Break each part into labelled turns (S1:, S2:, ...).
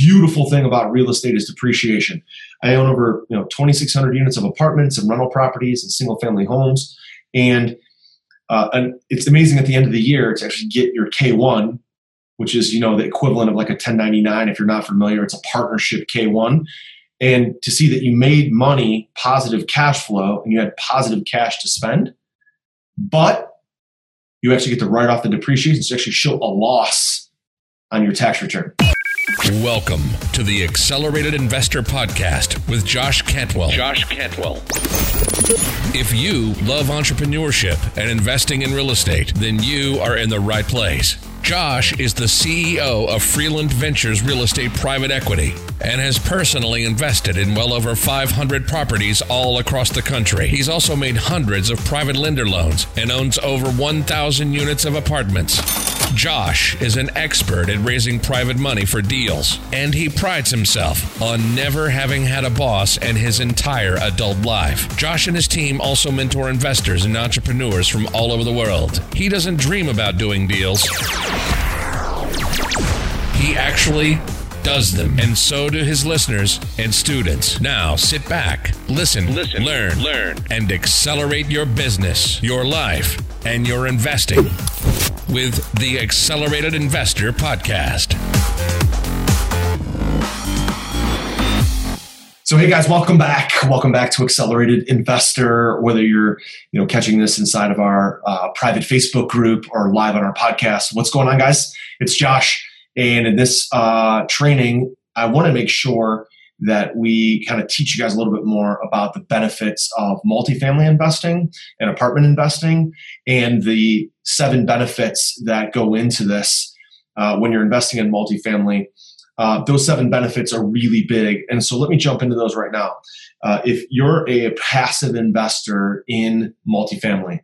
S1: beautiful thing about real estate is depreciation. I own over you know 2,600 units of apartments and rental properties and single family homes, and uh, and it's amazing at the end of the year to actually get your K1, which is you know the equivalent of like a 1099. If you're not familiar, it's a partnership K1, and to see that you made money, positive cash flow, and you had positive cash to spend, but you actually get to write off the depreciation, so actually show a loss on your tax return.
S2: Welcome to the Accelerated Investor Podcast with Josh Cantwell.
S3: Josh Cantwell.
S2: If you love entrepreneurship and investing in real estate, then you are in the right place. Josh is the CEO of Freeland Ventures Real Estate Private Equity and has personally invested in well over 500 properties all across the country. He's also made hundreds of private lender loans and owns over 1,000 units of apartments. Josh is an expert at raising private money for deals, and he prides himself on never having had a boss in his entire adult life. Josh and his team also mentor investors and entrepreneurs from all over the world. He doesn't dream about doing deals. He actually does them, and so do his listeners and students. Now sit back, listen,
S3: Listen,
S2: learn,
S3: learn.
S2: and accelerate your business, your life, and your investing with the Accelerated Investor Podcast.
S1: So hey guys, welcome back. Welcome back to Accelerated Investor. Whether you're you know catching this inside of our uh, private Facebook group or live on our podcast, what's going on, guys? It's Josh, and in this uh, training, I want to make sure that we kind of teach you guys a little bit more about the benefits of multifamily investing and apartment investing, and the seven benefits that go into this uh, when you're investing in multifamily uh, those seven benefits are really big. And so let me jump into those right now. Uh, if you're a passive investor in multifamily,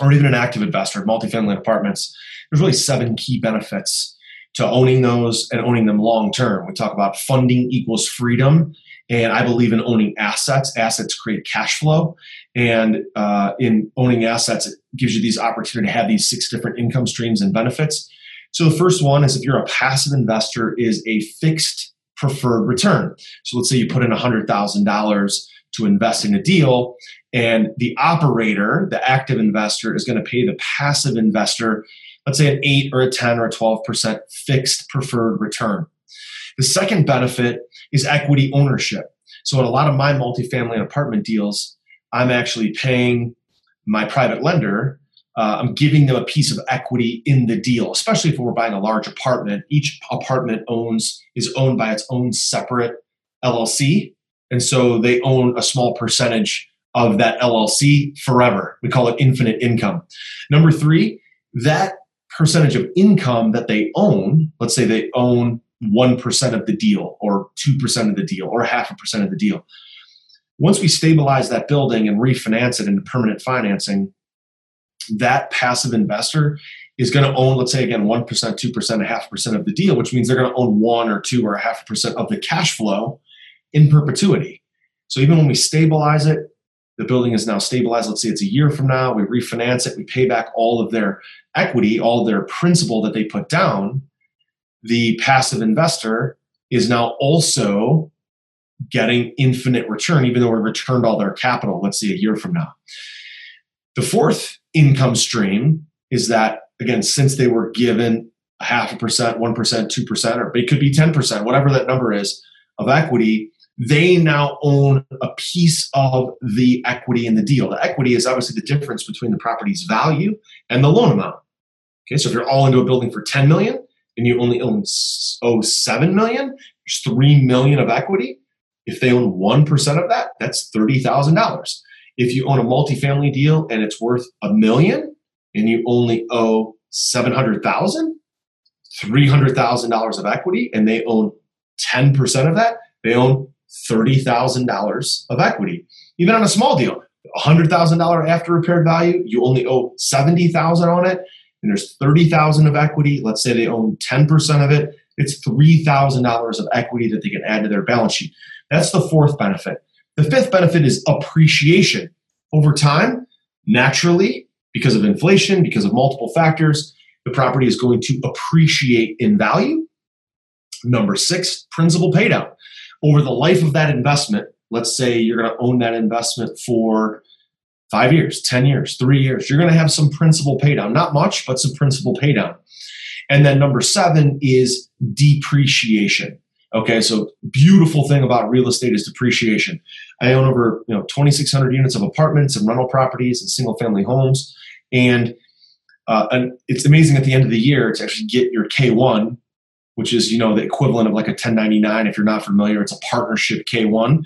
S1: or even an active investor, of multifamily apartments, there's really seven key benefits to owning those and owning them long term. We talk about funding equals freedom. And I believe in owning assets. Assets create cash flow. And uh, in owning assets, it gives you these opportunity to have these six different income streams and benefits. So the first one is if you're a passive investor is a fixed preferred return. So let's say you put in $100,000 to invest in a deal and the operator, the active investor is going to pay the passive investor let's say an 8 or a 10 or a 12% fixed preferred return. The second benefit is equity ownership. So in a lot of my multifamily and apartment deals, I'm actually paying my private lender uh, I'm giving them a piece of equity in the deal, especially if we're buying a large apartment. Each apartment owns is owned by its own separate LLC, and so they own a small percentage of that LLC forever. We call it infinite income. Number three, that percentage of income that they own, let's say they own 1% of the deal or 2% of the deal or half a percent of the deal. Once we stabilize that building and refinance it into permanent financing, that passive investor is going to own, let's say again, 1%, 2%, a half percent of the deal, which means they're going to own one or two or a half percent of the cash flow in perpetuity. So even when we stabilize it, the building is now stabilized. Let's say it's a year from now, we refinance it, we pay back all of their equity, all their principal that they put down. The passive investor is now also getting infinite return, even though we returned all their capital, let's say a year from now. The fourth income stream is that, again, since they were given a half a percent, 1%, 2%, or it could be 10%, whatever that number is of equity, they now own a piece of the equity in the deal. The equity is obviously the difference between the property's value and the loan amount. Okay, so if you're all into a building for 10 million and you only own oh, 7 million, there's 3 million of equity. If they own 1% of that, that's $30,000. If you own a multifamily deal and it's worth a million and you only owe 700,000, $300,000 of equity and they own 10% of that, they own $30,000 of equity. Even on a small deal, $100,000 after repaired value, you only owe 70,000 on it and there's 30,000 of equity. Let's say they own 10% of it. It's $3,000 of equity that they can add to their balance sheet. That's the fourth benefit. The fifth benefit is appreciation. Over time, naturally, because of inflation, because of multiple factors, the property is going to appreciate in value. Number six, principal paydown. Over the life of that investment, let's say you're going to own that investment for five years, 10 years, three years, you're going to have some principal paydown. Not much, but some principal paydown. And then number seven is depreciation. Okay, so beautiful thing about real estate is depreciation. I own over you know 2,600 units of apartments and rental properties and single family homes, and uh, and it's amazing at the end of the year to actually get your K1, which is you know the equivalent of like a 1099. If you're not familiar, it's a partnership K1,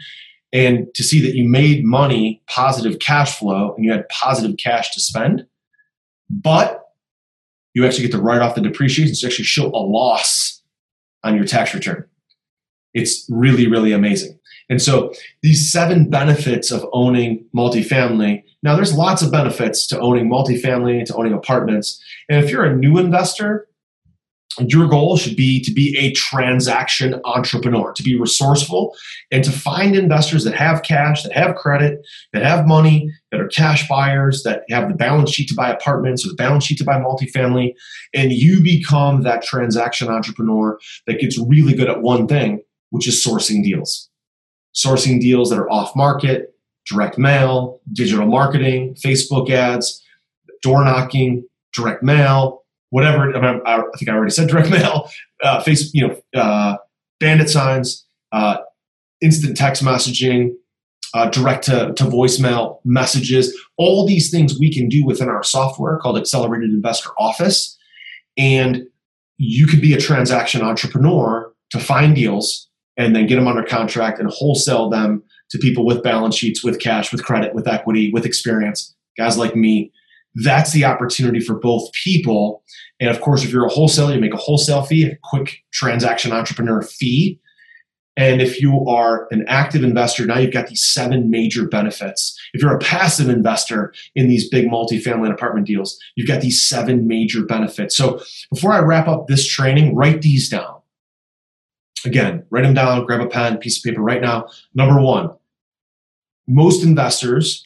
S1: and to see that you made money, positive cash flow, and you had positive cash to spend, but you actually get to write off the depreciation to actually show a loss on your tax return. It's really, really amazing. And so these seven benefits of owning multifamily. Now, there's lots of benefits to owning multifamily, to owning apartments. And if you're a new investor, your goal should be to be a transaction entrepreneur, to be resourceful, and to find investors that have cash, that have credit, that have money, that are cash buyers, that have the balance sheet to buy apartments or the balance sheet to buy multifamily. And you become that transaction entrepreneur that gets really good at one thing, which is sourcing deals. Sourcing deals that are off market, direct mail, digital marketing, Facebook ads, door knocking, direct mail, whatever. I, think I already said direct mail, uh, face, you know, uh, bandit signs, uh, instant text messaging, uh, direct to, to voicemail messages. All these things we can do within our software called Accelerated Investor Office. And you could be a transaction entrepreneur to find deals and then get them under contract and wholesale them to people with balance sheets, with cash, with credit, with equity, with experience, guys like me. That's the opportunity for both people. And of course, if you're a wholesaler, you make a wholesale fee, a quick transaction entrepreneur fee. And if you are an active investor, now you've got these seven major benefits. If you're a passive investor in these big multifamily and apartment deals, you've got these seven major benefits. So before I wrap up this training, write these down. Again, write them down, grab a pen, piece of paper right now. Number one, most investors,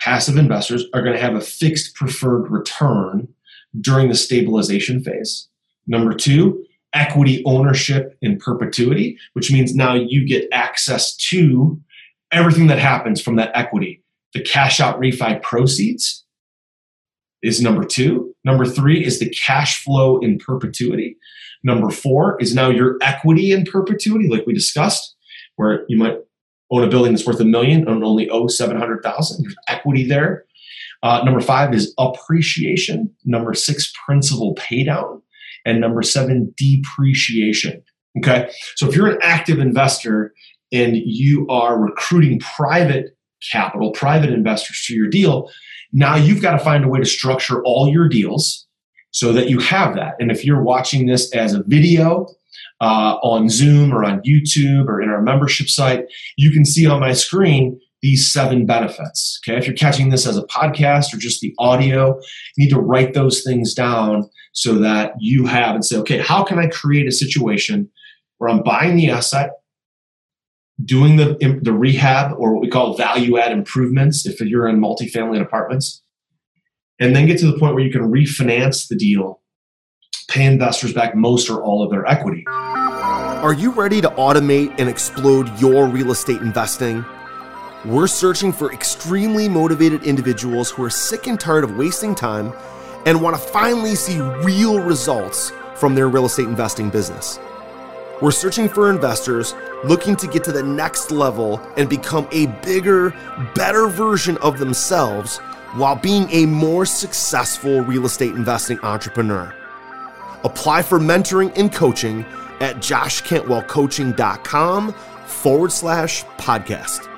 S1: passive investors, are going to have a fixed preferred return during the stabilization phase. Number two, equity ownership in perpetuity, which means now you get access to everything that happens from that equity. The cash out refi proceeds is number two. Number three is the cash flow in perpetuity. Number four is now your equity in perpetuity, like we discussed, where you might own a building that's worth a million and only owe 700,000. There's equity there. Uh, number five is appreciation. Number six, principal paydown. And number seven, depreciation. Okay. So if you're an active investor and you are recruiting private capital, private investors to your deal, now you've got to find a way to structure all your deals so that you have that. And if you're watching this as a video uh, on Zoom or on YouTube or in our membership site, you can see on my screen these seven benefits. Okay, if you're catching this as a podcast or just the audio, you need to write those things down so that you have and say, okay, how can I create a situation where I'm buying the asset, doing the the rehab or what we call value add improvements if you're in multifamily and apartments, and then get to the point where you can refinance the deal, pay investors back most or all of their equity.
S3: Are you ready to automate and explode your real estate investing? We're searching for extremely motivated individuals who are sick and tired of wasting time and want to finally see real results from their real estate investing business. We're searching for investors looking to get to the next level and become a bigger, better version of themselves while being a more successful real estate investing entrepreneur. Apply for mentoring and coaching at joshcantwellcoaching.com forward slash podcast.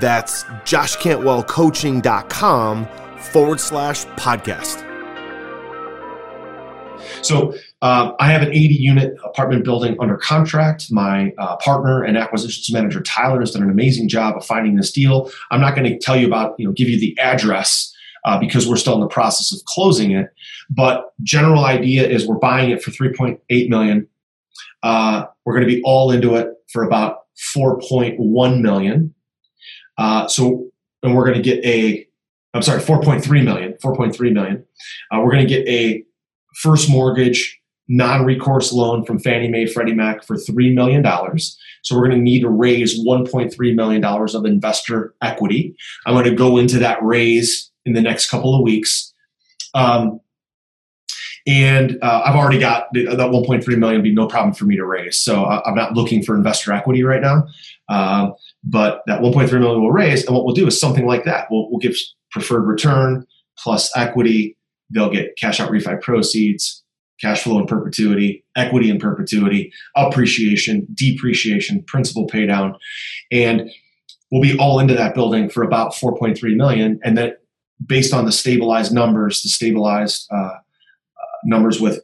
S3: That's joshcantwellcoaching.com forward slash podcast.
S1: So uh, I have an 80 unit apartment building under contract. My uh, partner and acquisitions manager Tyler has done an amazing job of finding this deal. I'm not going to tell you about, you know, give you the address uh, because we're still in the process of closing it. But general idea is we're buying it for 3.8 million. Uh, we're going to be all into it for about 4.1 million. Uh, so, and we're going to get a, I'm sorry, 4.3 million, 4.3 million. Uh, we're going to get a first mortgage non recourse loan from Fannie Mae, Freddie Mac for $3 million. So we're going to need to raise $1.3 million of investor equity. I'm going to go into that raise in the next couple of weeks. Um, and uh, I've already got that 1.3 million be no problem for me to raise. So uh, I'm not looking for investor equity right now. Um, but that 1.3 million we'll raise, and what we'll do is something like that. We'll, we'll give preferred return plus equity. They'll get cash out refi proceeds, cash flow in perpetuity, equity in perpetuity, appreciation, depreciation, principal paydown, and we'll be all into that building for about 4.3 million. And then based on the stabilized numbers, the stabilized uh, uh, numbers with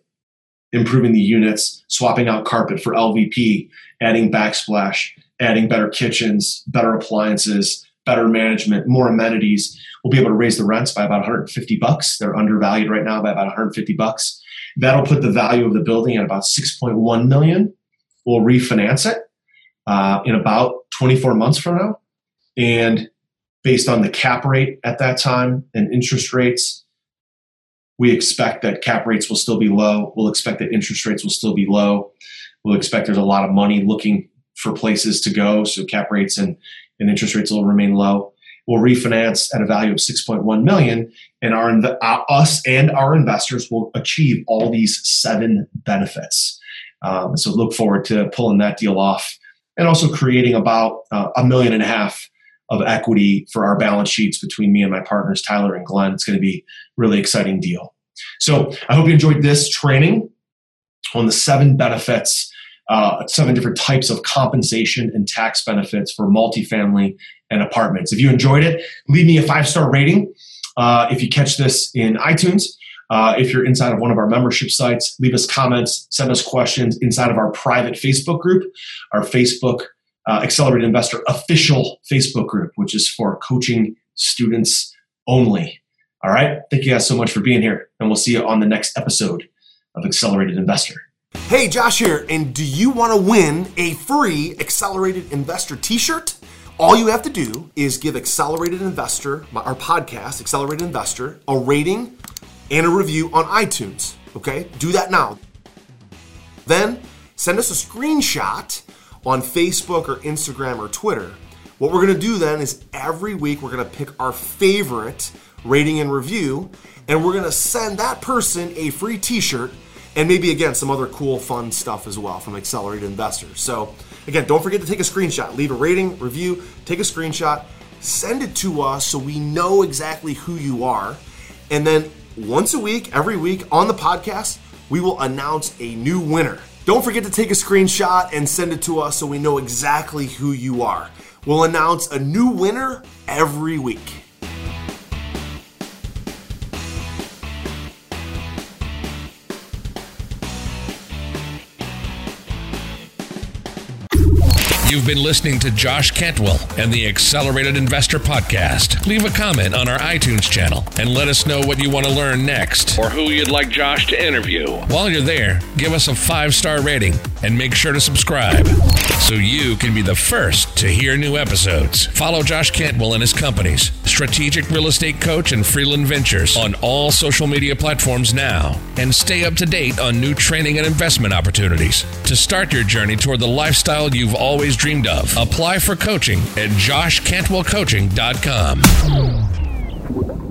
S1: improving the units, swapping out carpet for LVP, adding backsplash, adding better kitchens, better appliances, better management, more amenities. We'll be able to raise the rents by about 150 bucks. They're undervalued right now by about 150 bucks. That'll put the value of the building at about 6.1 million. We'll refinance it uh, in about 24 months from now, and based on the cap rate at that time and interest rates, we expect that cap rates will still be low. We'll expect that interest rates will still be low. We'll expect there's a lot of money looking for places to go. So cap rates and, and interest rates will remain low. We'll refinance at a value of 6.1 million, and our uh, us and our investors will achieve all these seven benefits. Um, so look forward to pulling that deal off, and also creating about uh, a million and a half of equity for our balance sheets between me and my partners, Tyler and Glenn. It's going to be really exciting deal. So I hope you enjoyed this training on the seven benefits uh, seven different types of compensation and tax benefits for multifamily and apartments. If you enjoyed it, leave me a five star rating. Uh, if you catch this in iTunes, uh, if you're inside of one of our membership sites, leave us comments, send us questions inside of our private Facebook group, our Facebook uh, Accelerated Investor official Facebook group, which is for coaching students only. All right. Thank you guys so much for being here, and we'll see you on the next episode of Accelerated Investor.
S3: Hey, Josh here, and do you want to win a free Accelerated Investor t shirt? All you have to do is give Accelerated Investor, our podcast, Accelerated Investor, a rating and a review on iTunes. Okay? Do that now. Then send us a screenshot on Facebook or Instagram or Twitter. What we're going to do then is every week we're going to pick our favorite rating and review, and we're going to send that person a free t shirt and maybe again some other cool fun stuff as well from accelerated investors so again don't forget to take a screenshot leave a rating review take a screenshot send it to us so we know exactly who you are and then once a week every week on the podcast we will announce a new winner don't forget to take a screenshot and send it to us so we know exactly who you are. We'll announce a new winner every week
S2: You've been listening to Josh Cantwell and the Accelerated Investor Podcast. Leave a comment on our iTunes channel and let us know what you want to learn next or who you'd like Josh to interview. While you're there, give us a five star rating and make sure to subscribe so you can be the first to hear new episodes. Follow Josh Cantwell and his companies, Strategic Real Estate Coach and Freeland Ventures, on all social media platforms now and stay up to date on new training and investment opportunities to start your journey toward the lifestyle you've always dreamed of. Apply for coaching at joshcantwellcoaching.com.